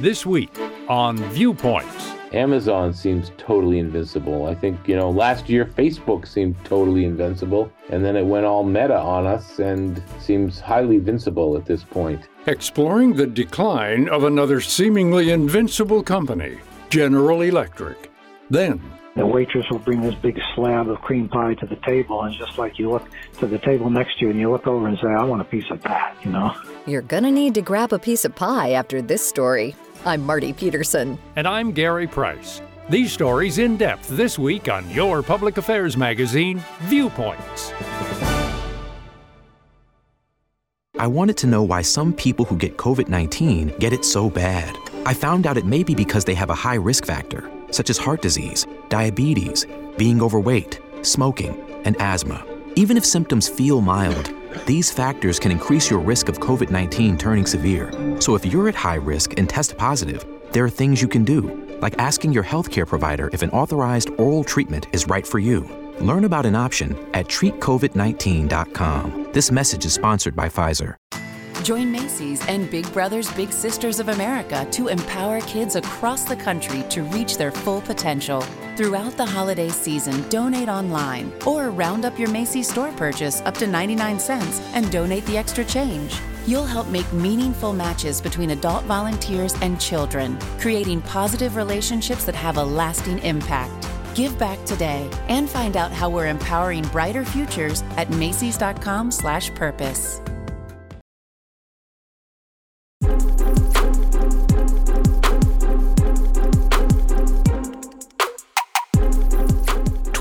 This week on Viewpoints. Amazon seems totally invincible. I think, you know, last year Facebook seemed totally invincible, and then it went all meta on us and seems highly invincible at this point. Exploring the decline of another seemingly invincible company, General Electric. Then, the waitress will bring this big slab of cream pie to the table, and just like you look to the table next to you and you look over and say, I want a piece of that, you know? You're gonna need to grab a piece of pie after this story. I'm Marty Peterson. And I'm Gary Price. These stories in depth this week on your public affairs magazine, Viewpoints. I wanted to know why some people who get COVID 19 get it so bad. I found out it may be because they have a high risk factor, such as heart disease, diabetes, being overweight, smoking, and asthma. Even if symptoms feel mild, these factors can increase your risk of COVID 19 turning severe. So if you're at high risk and test positive, there are things you can do, like asking your healthcare provider if an authorized oral treatment is right for you. Learn about an option at treatcovid19.com. This message is sponsored by Pfizer. Join Macy's and Big Brothers Big Sisters of America to empower kids across the country to reach their full potential. Throughout the holiday season, donate online or round up your Macy's store purchase up to 99 cents and donate the extra change. You'll help make meaningful matches between adult volunteers and children, creating positive relationships that have a lasting impact. Give back today and find out how we're empowering brighter futures at macys.com/purpose.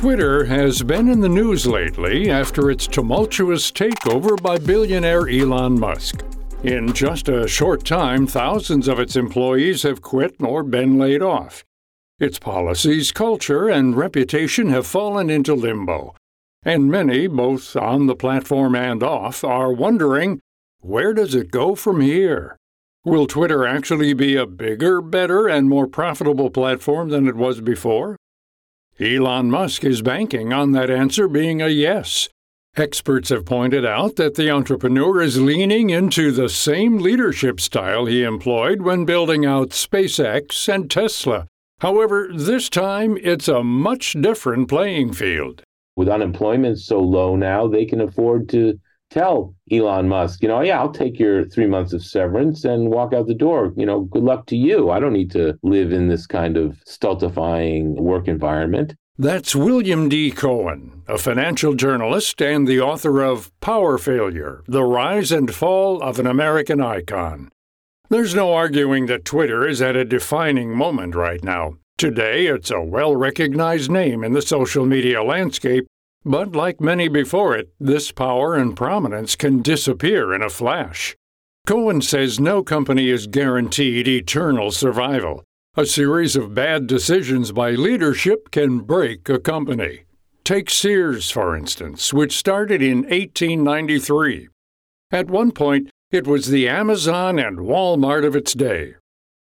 Twitter has been in the news lately after its tumultuous takeover by billionaire Elon Musk. In just a short time, thousands of its employees have quit or been laid off. Its policies, culture, and reputation have fallen into limbo. And many, both on the platform and off, are wondering where does it go from here? Will Twitter actually be a bigger, better, and more profitable platform than it was before? Elon Musk is banking on that answer being a yes. Experts have pointed out that the entrepreneur is leaning into the same leadership style he employed when building out SpaceX and Tesla. However, this time it's a much different playing field. With unemployment so low now, they can afford to tell Elon Musk, you know, yeah, I'll take your three months of severance and walk out the door. You know, good luck to you. I don't need to live in this kind of stultifying work environment. That's William D. Cohan, a financial journalist and the author of Power Failure The Rise and Fall of an American Icon. There's no arguing that Twitter is at a defining moment right now. Today, it's a well recognized name in the social media landscape but like many before it, this power and prominence can disappear in a flash. Cohan says no company is guaranteed eternal survival. A series of bad decisions by leadership can break a company. Take Sears, for instance, which started in 1893. At one point, it was the Amazon and Walmart of its day.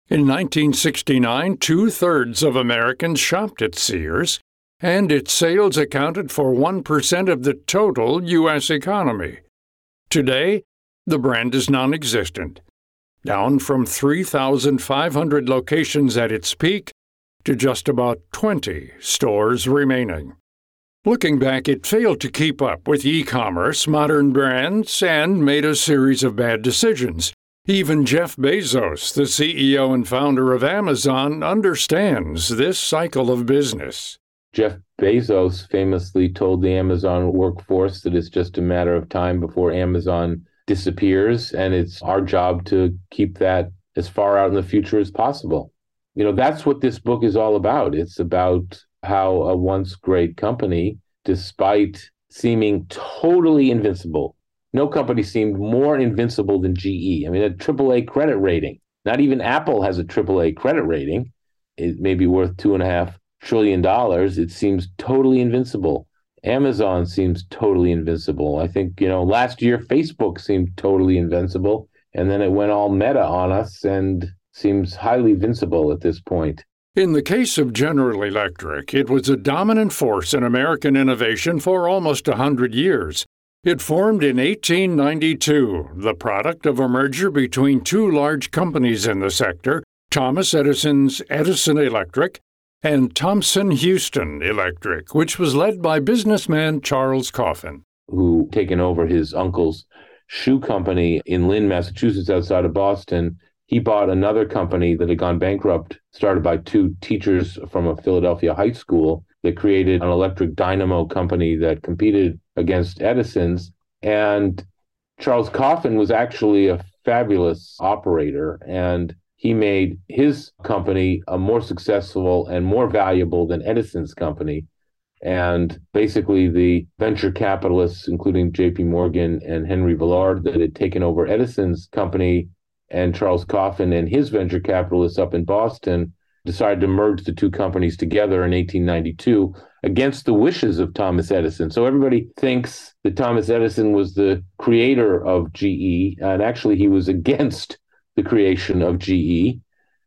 In 1969, two thirds of Americans shopped at Sears, and its sales accounted for 1% of the total U.S. economy. Today, the brand is non existent, down from 3,500 locations at its peak to just about 20 stores remaining. Looking back, it failed to keep up with e commerce, modern brands, and made a series of bad decisions. Even Jeff Bezos, the CEO and founder of Amazon, understands this cycle of business. Jeff Bezos famously told the Amazon workforce that it's just a matter of time before Amazon disappears, and it's our job to keep that as far out in the future as possible. You know, that's what this book is all about. It's about how a once great company, despite seeming totally invincible no company seemed more invincible than GE. I mean, a AAA credit rating. Not even Apple has a AAA credit rating. It may be worth two and a half trillion dollars. It seems totally invincible. Amazon seems totally invincible. I think, you know, last year Facebook seemed totally invincible. And then it went all meta on us and seems highly invincible at this point. In the case of General Electric, it was a dominant force in American innovation for almost a hundred years. It formed in 1892, the product of a merger between two large companies in the sector, Thomas Edison's Edison Electric and Thomson Houston Electric, which was led by businessman Charles Coffin. Who taken over his uncle's shoe company in Lynn, Massachusetts, outside of Boston. He bought another company that had gone bankrupt, started by two teachers from a Philadelphia high school that created an electric dynamo company that competed against Edison's. And Charles Coffin was actually a fabulous operator and he made his company a more successful and more valuable than Edison's company. And basically, the venture capitalists, including JP Morgan and Henry Villard, that had taken over Edison's company, and Charles Coffin and his venture capitalists up in Boston, decided to merge the two companies together in 1892 against the wishes of Thomas Edison. So everybody thinks that Thomas Edison was the creator of GE, and actually, he was against the creation of GE.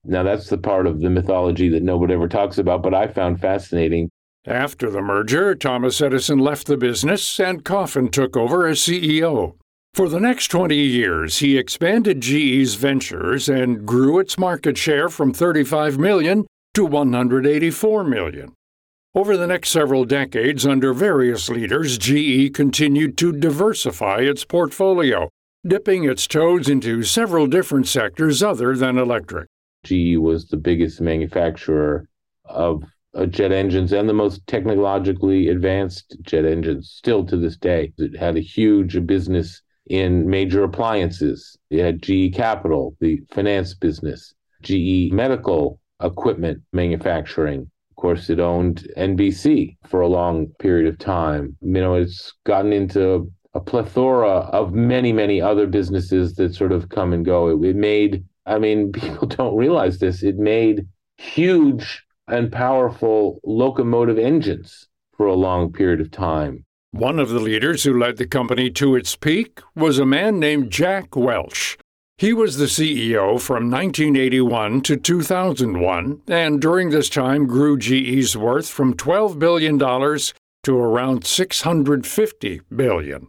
Now, that's the part of the mythology that nobody ever talks about, but I found fascinating. After the merger, Thomas Edison left the business and Coffin took over as CEO. For the next 20 years, he expanded GE's ventures and grew its market share from 35 million to 184 million. Over the next several decades, under various leaders, GE continued to diversify its portfolio, dipping its toes into several different sectors other than electric. GE was the biggest manufacturer of uh, jet engines and the most technologically advanced jet engines still to this day. It had a huge business in major appliances. It had GE Capital, the finance business, GE Medical Equipment Manufacturing. Of course, it owned NBC for a long period of time. You know, it's gotten into a plethora of many, many other businesses that sort of come and go. It, it made, I mean, people don't realize this, it made huge and powerful locomotive engines for a long period of time. One of the leaders who led the company to its peak was a man named Jack Welch. He was the CEO from 1981 to 2001, and during this time grew GE's worth from $12 billion to around $650 billion.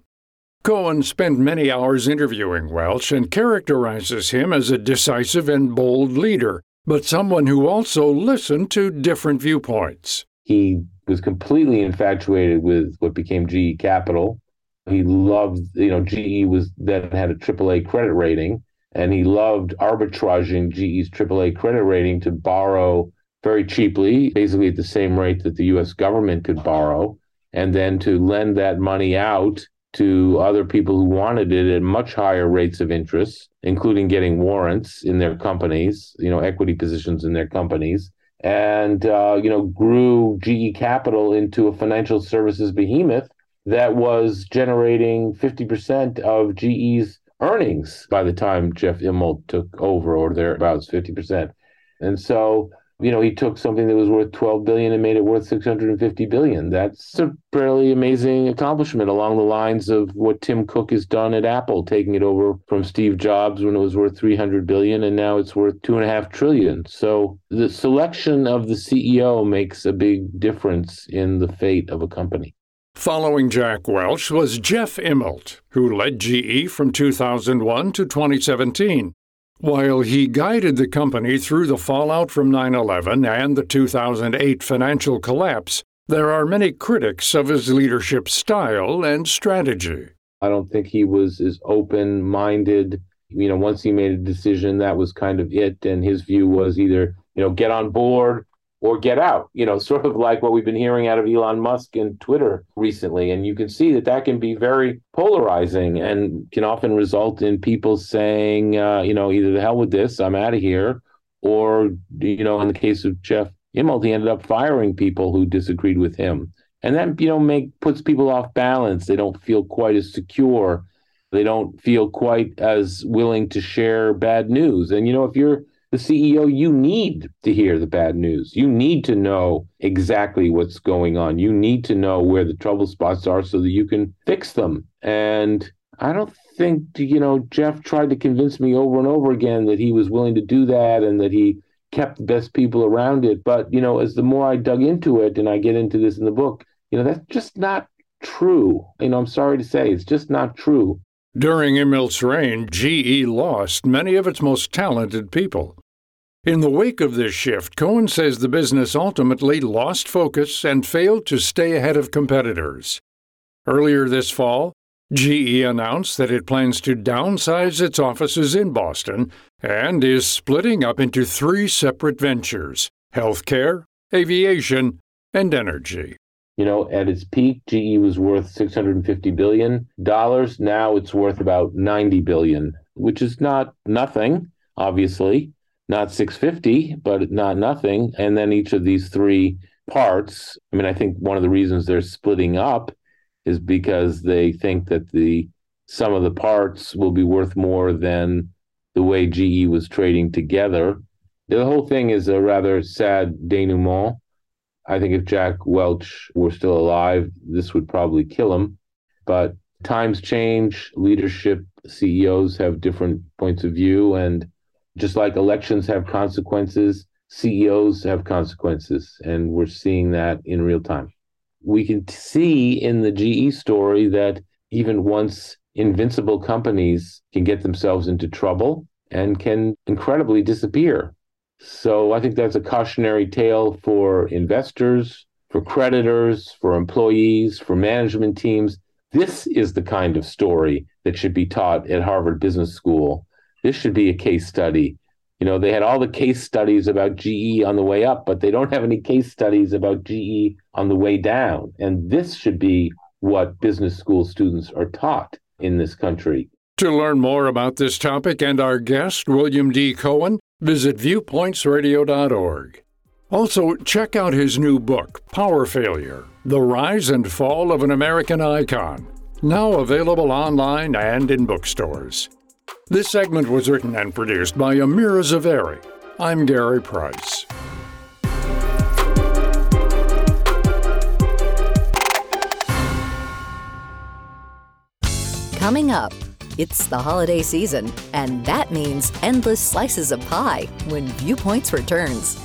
Cohan spent many hours interviewing Welch and characterizes him as a decisive and bold leader, but someone who also listened to different viewpoints. He was completely infatuated with what became GE Capital. He loved, you know, GE was then had a AAA credit rating, and he loved arbitraging GE's AAA credit rating to borrow very cheaply, basically at the same rate that the US government could borrow, and then to lend that money out to other people who wanted it at much higher rates of interest, including getting warrants in their companies, you know, equity positions in their companies, and uh, you know, grew GE Capital into a financial services behemoth that was generating 50% of GE's earnings by the time Jeff Immelt took over, or thereabouts, 50%. And so you know, he took something that was worth 12 billion and made it worth 650 billion. That's a fairly amazing accomplishment along the lines of what Tim Cook has done at Apple, taking it over from Steve Jobs when it was worth 300 billion and now it's worth two and a half trillion. So the selection of the CEO makes a big difference in the fate of a company. Following Jack Welch was Jeff Immelt, who led GE from 2001 to 2017. While he guided the company through the fallout from 9 11 and the 2008 financial collapse, there are many critics of his leadership style and strategy. I don't think he was as open minded. You know, once he made a decision, that was kind of it. And his view was either, you know, get on board or get out, you know, sort of like what we've been hearing out of Elon Musk and Twitter recently. And you can see that that can be very polarizing and can often result in people saying, uh, you know, either the hell with this, I'm out of here, or, you know, in the case of Jeff Immelt, he ended up firing people who disagreed with him. And that, you know, make puts people off balance. They don't feel quite as secure They don't feel quite as willing to share bad news. And, you know, if you're the CEO, you need to hear the bad news. You need to know exactly what's going on. You need to know where the trouble spots are so that you can fix them. And I don't think, you know, Jeff tried to convince me over and over again that he was willing to do that and that he kept the best people around it. But, you know, as the more I dug into it and I get into this in the book, you know, that's just not true. You know, I'm sorry to say, it's just not true. During Immelt's reign, GE lost many of its most talented people. In the wake of this shift, Cohan says the business ultimately lost focus and failed to stay ahead of competitors. Earlier this fall, GE announced that it plans to downsize its offices in Boston and is splitting up into three separate ventures healthcare, aviation, and energy. You know, at its peak, GE was worth $650 billion. Now it's worth about $90 billion, which is not nothing, obviously, not 650, but not nothing. And then each of these three parts, I mean, I think one of the reasons they're splitting up is because they think that the some of the parts will be worth more than the way GE was trading together. The whole thing is a rather sad denouement I think if Jack Welch were still alive, this would probably kill him. But times change, leadership, CEOs have different points of view. And just like elections have consequences, CEOs have consequences. And we're seeing that in real time. We can see in the GE story that even once invincible companies can get themselves into trouble and can incredibly disappear. So I think that's a cautionary tale for investors, for creditors, for employees, for management teams. This is the kind of story that should be taught at Harvard Business School. This should be a case study. You know, they had all the case studies about GE on the way up, but they don't have any case studies about GE on the way down. And this should be what business school students are taught in this country. To learn more about this topic and our guest, William D. Cohan, visit viewpointsradio.org. Also, check out his new book, Power Failure The Rise and Fall of an American Icon, now available online and in bookstores. This segment was written and produced by Amira Zaveri. I'm Gary Price. Coming up. It's the holiday season, and that means endless slices of pie when Viewpoints returns.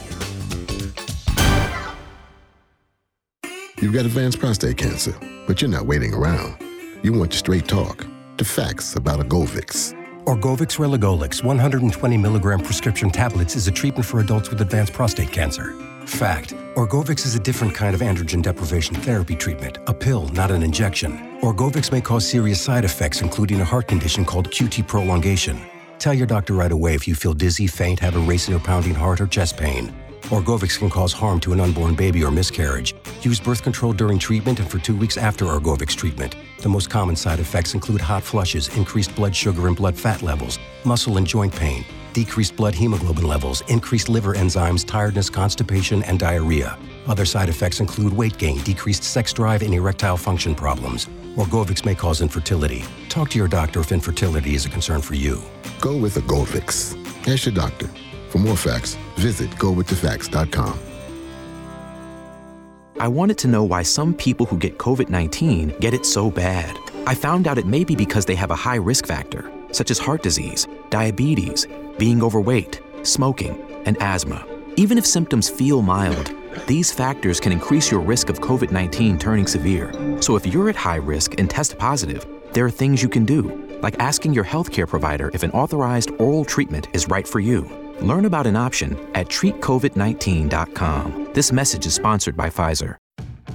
You've got advanced prostate cancer, but you're not waiting around. You want straight talk, the facts about Orgovyx. Orgovyx Relugolix 120 milligram prescription tablets is a treatment for adults with advanced prostate cancer. Fact Orgovyx is a different kind of androgen deprivation therapy treatment, a pill, not an injection. Orgovyx may cause serious side effects, including a heart condition called QT prolongation. Tell your doctor right away if you feel dizzy, faint, have a racing or pounding heart, or chest pain. Orgovyx can cause harm to an unborn baby or miscarriage. Use birth control during treatment and for two weeks after Orgovyx treatment. The most common side effects include hot flushes, increased blood sugar and blood fat levels, muscle and joint pain, decreased blood hemoglobin levels, increased liver enzymes, tiredness, constipation, and diarrhea. Other side effects include weight gain, decreased sex drive, and erectile function problems. Orgovyx may cause infertility. Talk to your doctor if infertility is a concern for you. Go with Orgovyx. Ask your doctor. For more facts, visit gowiththefacts.com. I wanted to know why some people who get COVID 19 get it so bad. I found out it may be because they have a high risk factor, such as heart disease, diabetes, being overweight, smoking, and asthma. Even if symptoms feel mild, these factors can increase your risk of COVID 19 turning severe. So if you're at high risk and test positive, there are things you can do, like asking your healthcare provider if an authorized oral treatment is right for you. Learn about an option at treatcovid19.com. This message is sponsored by Pfizer.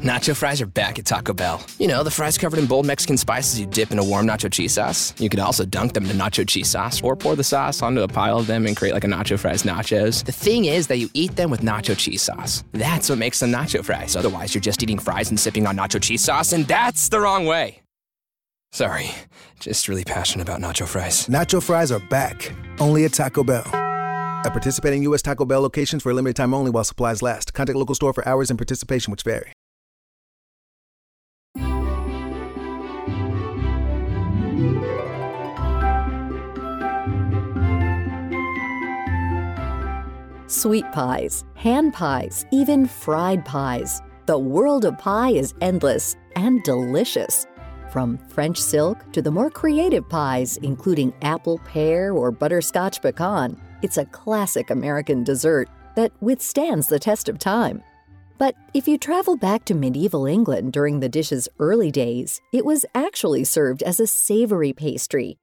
Nacho fries are back at Taco Bell. You know, the fries covered in bold Mexican spices you dip in a warm nacho cheese sauce. You could also dunk them in nacho cheese sauce or pour the sauce onto a pile of them and create like a nacho fries nachos. The thing is that you eat them with nacho cheese sauce. That's what makes them nacho fries. Otherwise, you're just eating fries and sipping on nacho cheese sauce, and that's the wrong way. Sorry, just really passionate about nacho fries. Nacho fries are back, only at Taco Bell. At participating U.S. Taco Bell locations for a limited time only while supplies last. Contact local store for hours and participation which vary. Sweet pies, hand pies, even fried pies. The world of pie is endless and delicious. From French silk to the more creative pies, including apple pear or butterscotch pecan, it's a classic American dessert that withstands the test of time. But if you travel back to medieval England during the dish's early days, it was actually served as a savory pastry.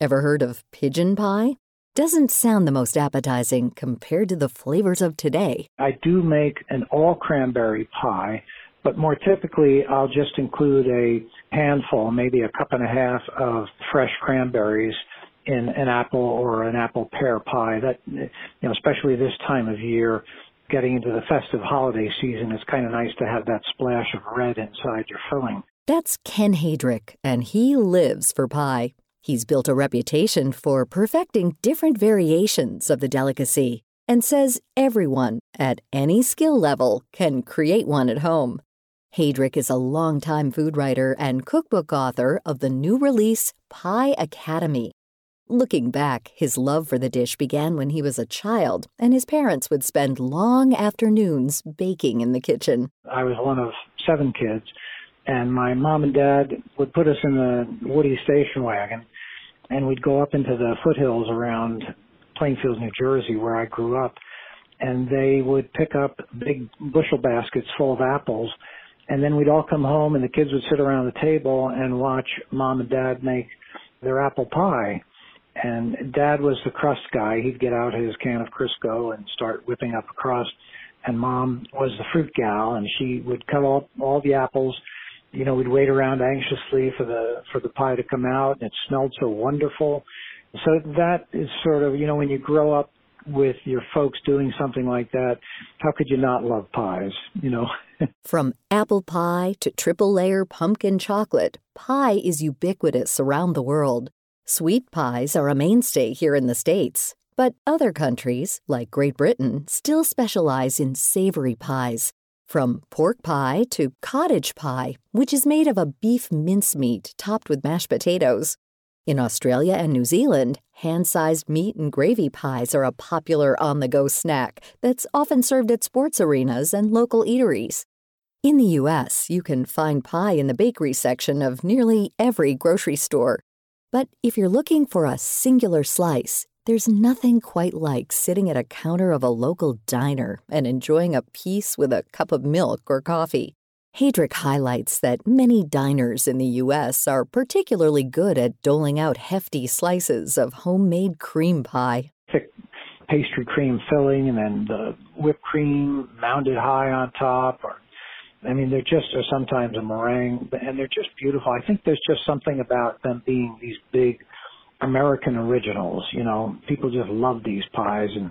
Ever heard of pigeon pie? Doesn't sound the most appetizing compared to the flavors of today. I do make an all cranberry pie, but more typically I'll just include a handful, maybe a cup and a half of fresh cranberries in an apple or an apple pear pie. That you know, especially this time of year, getting into the festive holiday season, it's kind of nice to have that splash of red inside your filling. That's Ken Haedrich, and he lives for pie. He's built a reputation for perfecting different variations of the delicacy and says everyone at any skill level can create one at home. Haedrich is a longtime food writer and cookbook author of the new release Pie Academy, Looking back, his love for the dish began when he was a child, and his parents would spend long afternoons baking in the kitchen. I was one of seven kids, and my mom and dad would put us in the Woody station wagon, and we'd go up into the foothills around Plainfield, New Jersey, where I grew up, and they would pick up big bushel baskets full of apples. And then we'd all come home, and the kids would sit around the table and watch mom and dad make their apple pie and dad was the crust guy. He'd get out his can of Crisco and start whipping up a crust. And mom was the fruit gal and she would cut all, all the apples. You know, we'd wait around anxiously for the, for the pie to come out and it smelled so wonderful. So that is sort of, you know, when you grow up with your folks doing something like that, how could you not love pies, you know? From apple pie to triple layer pumpkin chocolate, pie is ubiquitous around the world. Sweet pies are a mainstay here in the States, but other countries, like Great Britain, still specialize in savory pies. From pork pie to cottage pie, which is made of a beef mincemeat topped with mashed potatoes. In Australia and New Zealand, hand sized meat and gravy pies are a popular on the go snack that's often served at sports arenas and local eateries. In the U.S., you can find pie in the bakery section of nearly every grocery store. But if you're looking for a singular slice, there's nothing quite like sitting at a counter of a local diner and enjoying a piece with a cup of milk or coffee. Haedrich highlights that many diners in the U.S. are particularly good at doling out hefty slices of homemade cream pie. Thick pastry cream filling and then the whipped cream mounted high on top or I mean, they're just, sometimes a meringue, and they're just beautiful. I think there's just something about them being these big American originals. You know, people just love these pies, and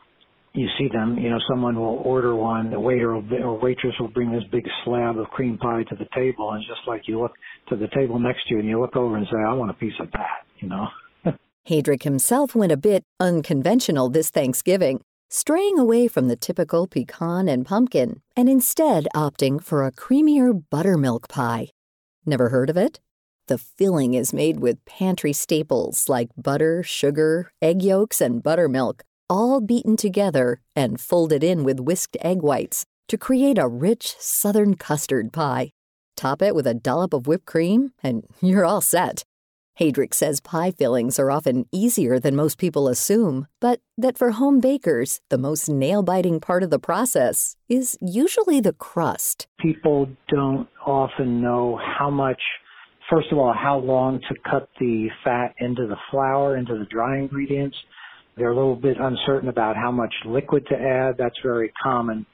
you see them. You know, someone will order one, the waiter will, or waitress will bring this big slab of cream pie to the table, and just like you look to the table next to you, and you look over and say, "I want a piece of that," you know. Haedrich himself went a bit unconventional this Thanksgiving straying away from the typical pecan and pumpkin and instead opting for a creamier buttermilk pie. Never heard of it? The filling is made with pantry staples like butter, sugar, egg yolks, and buttermilk, all beaten together and folded in with whisked egg whites to create a rich southern custard pie. Top it with a dollop of whipped cream, and you're all set. Haedrich says pie fillings are often easier than most people assume, but that for home bakers, the most nail biting part of the process is usually the crust. People don't often know how much, first of all, how long to cut the fat into the flour, into the dry ingredients. They're a little bit uncertain about how much liquid to add. That's very common.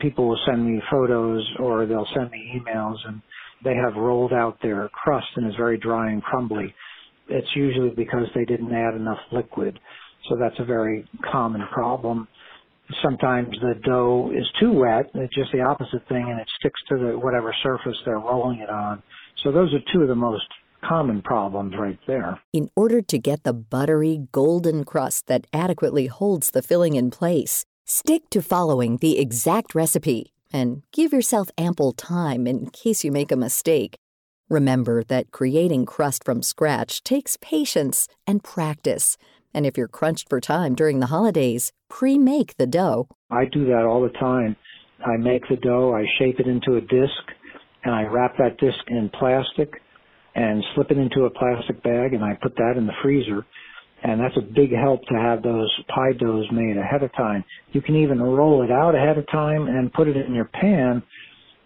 People will send me photos or they'll send me emails and they have rolled out their crust and is very dry and crumbly it's usually because they didn't add enough liquid. So that's a very common problem. Sometimes the dough is too wet, it's just the opposite thing, and it sticks to the whatever surface they're rolling it on. So those are two of the most common problems right there. In order to get the buttery, golden crust that adequately holds the filling in place, stick to following the exact recipe and give yourself ample time in case you make a mistake. Remember that creating crust from scratch takes patience and practice, And if you're crunched for time during the holidays, pre make the dough. I do that all the time. I make the dough, I shape it into a disc, and I wrap that disc in plastic and slip it into a plastic bag, and I put that in the freezer. And that's a big help to have those pie doughs made ahead of time. You can even roll it out ahead of time and put it in your pan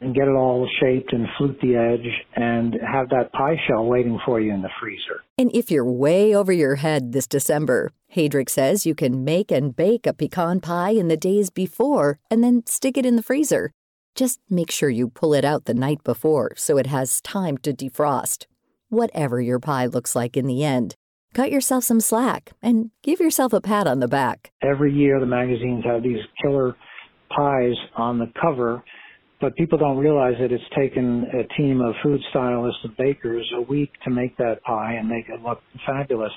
and get it all shaped and flute the edge and have that pie shell waiting for you in the freezer. And if you're way over your head this December, Haedrich says you can make and bake a pecan pie in the days before and then stick it in the freezer. Just make sure you pull it out the night before so it has time to defrost. Whatever your pie looks like in the end, cut yourself some slack and give yourself a pat on the back. Every year, the magazines have these killer pies on the cover but people don't realize that it's taken a team of food stylists and bakers a week to make that pie and make it look fabulous.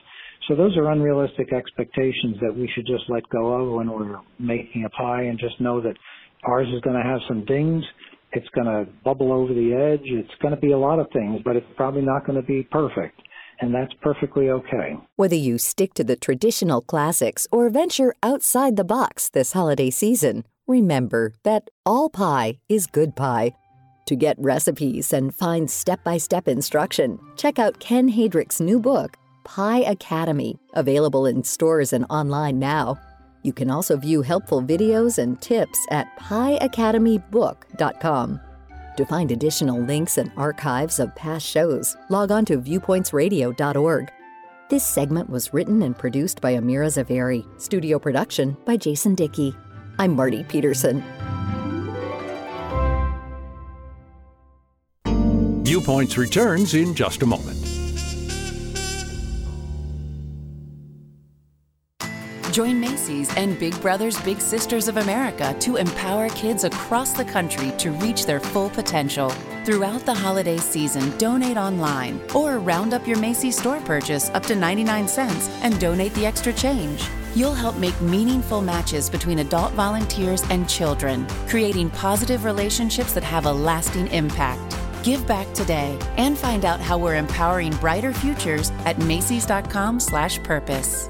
So those are unrealistic expectations that we should just let go of when we're making a pie and just know that ours is going to have some dings. It's going to bubble over the edge. It's going to be a lot of things, but it's probably not going to be perfect. And that's perfectly okay. Whether you stick to the traditional classics or venture outside the box this holiday season, remember that all pie is good pie. To get recipes and find step by step instruction, check out Ken Haedrich's new book, Pie Academy, available in stores and online now. You can also view helpful videos and tips at pieacademybook.com. To find additional links and archives of past shows, log on to viewpointsradio.org. This segment was written and produced by Amira Zaveri, studio production by Jason Dickey. I'm Marty Peterson. Viewpoints returns in just a moment. Join Macy's and Big Brothers Big Sisters of America to empower kids across the country to reach their full potential. Throughout the holiday season, donate online or round up your Macy's store purchase up to 99 cents and donate the extra change. You'll help make meaningful matches between adult volunteers and children, creating positive relationships that have a lasting impact. Give back today and find out how we're empowering brighter futures at macys.com/purpose.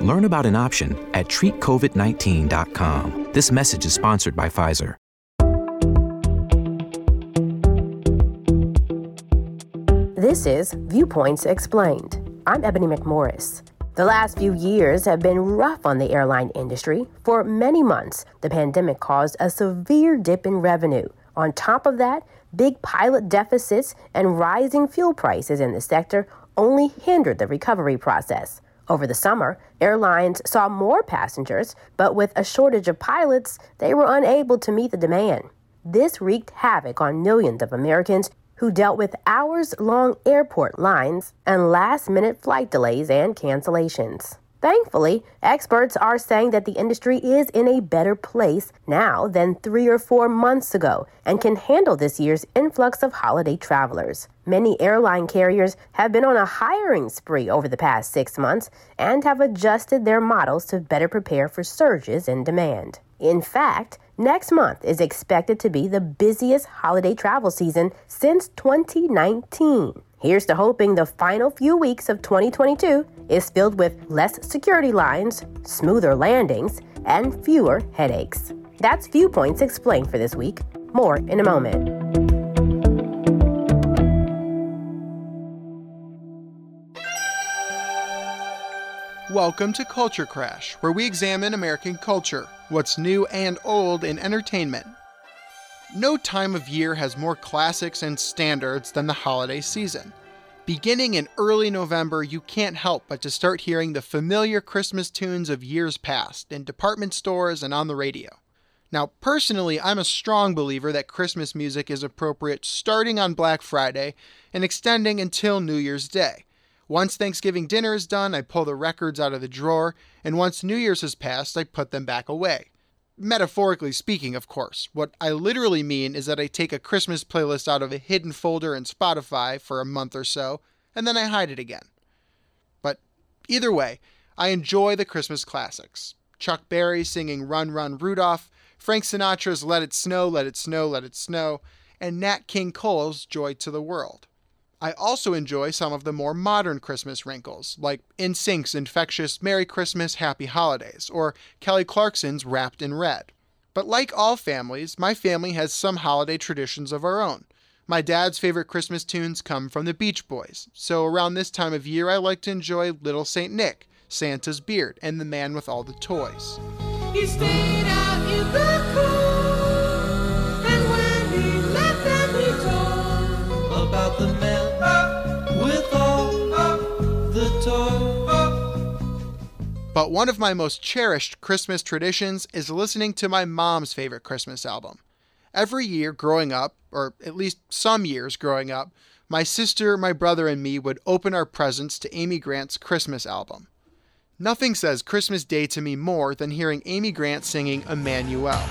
Learn about an option at treatcovid19.com. This message is sponsored by Pfizer. This is Viewpoints Explained. I'm Ebony McMorris. The last few years have been rough on the airline industry. For many months, the pandemic caused a severe dip in revenue. On top of that, big pilot deficits and rising fuel prices in the sector only hindered the recovery process. Over the summer, airlines saw more passengers, but with a shortage of pilots, they were unable to meet the demand. This wreaked havoc on millions of Americans who dealt with hours long airport lines and last minute flight delays and cancellations. Thankfully, experts are saying that the industry is in a better place now than three or four months ago and can handle this year's influx of holiday travelers. Many airline carriers have been on a hiring spree over the past six months and have adjusted their models to better prepare for surges in demand. In fact, next month is expected to be the busiest holiday travel season since 2019. Here's to hoping the final few weeks of 2022 is filled with less security lines, smoother landings, and fewer headaches. That's Viewpoints Explained for this week. More in a moment. Welcome to Culture Crash, where we examine American culture, what's new and old in entertainment. No time of year has more classics and standards than the holiday season. Beginning in early November, you can't help but to start hearing the familiar Christmas tunes of years past in department stores and on the radio. Now, personally, I'm a strong believer that Christmas music is appropriate starting on Black Friday and extending until New Year's Day. Once Thanksgiving dinner is done, I pull the records out of the drawer, and once New Year's has passed, I put them back away. Metaphorically speaking, of course. What I literally mean is that I take a Christmas playlist out of a hidden folder in Spotify for a month or so, and then I hide it again. But either way, I enjoy the Christmas classics. Chuck Berry singing Run Run Rudolph, Frank Sinatra's Let It Snow, Let It Snow, Let It Snow, and Nat King Cole's Joy to the World. I also enjoy some of the more modern Christmas wrinkles, like NSYNC's infectious Merry Christmas, Happy Holidays, or Kelly Clarkson's Wrapped in Red. But like all families, my family has some holiday traditions of our own. My dad's favorite Christmas tunes come from the Beach Boys, so around this time of year I like to enjoy Little Saint Nick, Santa's Beard, and The Man with All the Toys. But one of my most cherished Christmas traditions is listening to my mom's favorite Christmas album. Every year growing up, or at least some years growing up, my sister, my brother, and me would open our presents to Amy Grant's Christmas album. Nothing says Christmas Day to me more than hearing Amy Grant singing Emmanuel.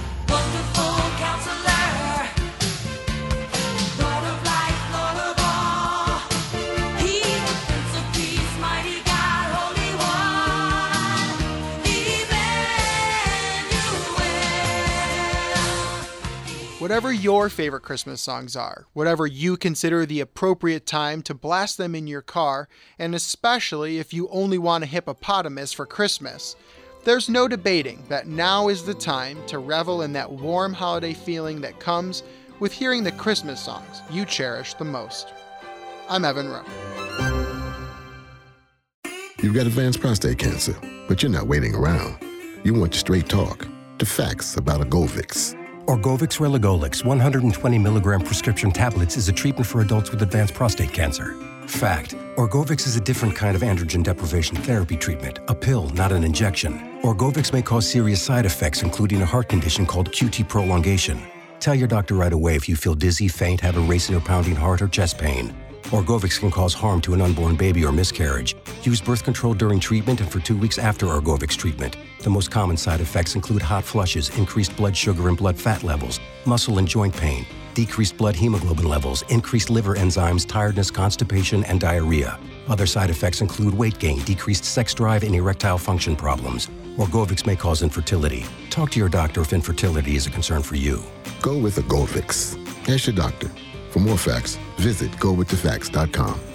Whatever your favorite Christmas songs are, whatever you consider the appropriate time to blast them in your car, and especially if you only want a hippopotamus for Christmas, there's no debating that now is the time to revel in that warm holiday feeling that comes with hearing the Christmas songs you cherish the most. I'm Evan Rowe. You've got advanced prostate cancer, but you're not waiting around. You want straight talk, the facts about Orgovyx. Orgovyx Relugolix 120 milligram prescription tablets is a treatment for adults with advanced prostate cancer. Fact Orgovyx is a different kind of androgen deprivation therapy treatment, a pill, not an injection. Orgovyx may cause serious side effects, including a heart condition called QT prolongation. Tell your doctor right away if you feel dizzy, faint, have a racing or pounding heart, or chest pain. Orgovyx can cause harm to an unborn baby or miscarriage. Use birth control during treatment and for two weeks after Orgovyx treatment. The most common side effects include hot flushes, increased blood sugar and blood fat levels, muscle and joint pain, decreased blood hemoglobin levels, increased liver enzymes, tiredness, constipation, and diarrhea. Other side effects include weight gain, decreased sex drive, and erectile function problems. Orgovyx may cause infertility. Talk to your doctor if infertility is a concern for you. Go with Orgovyx. Ask your doctor. For more facts, visit gowiththefacts.com.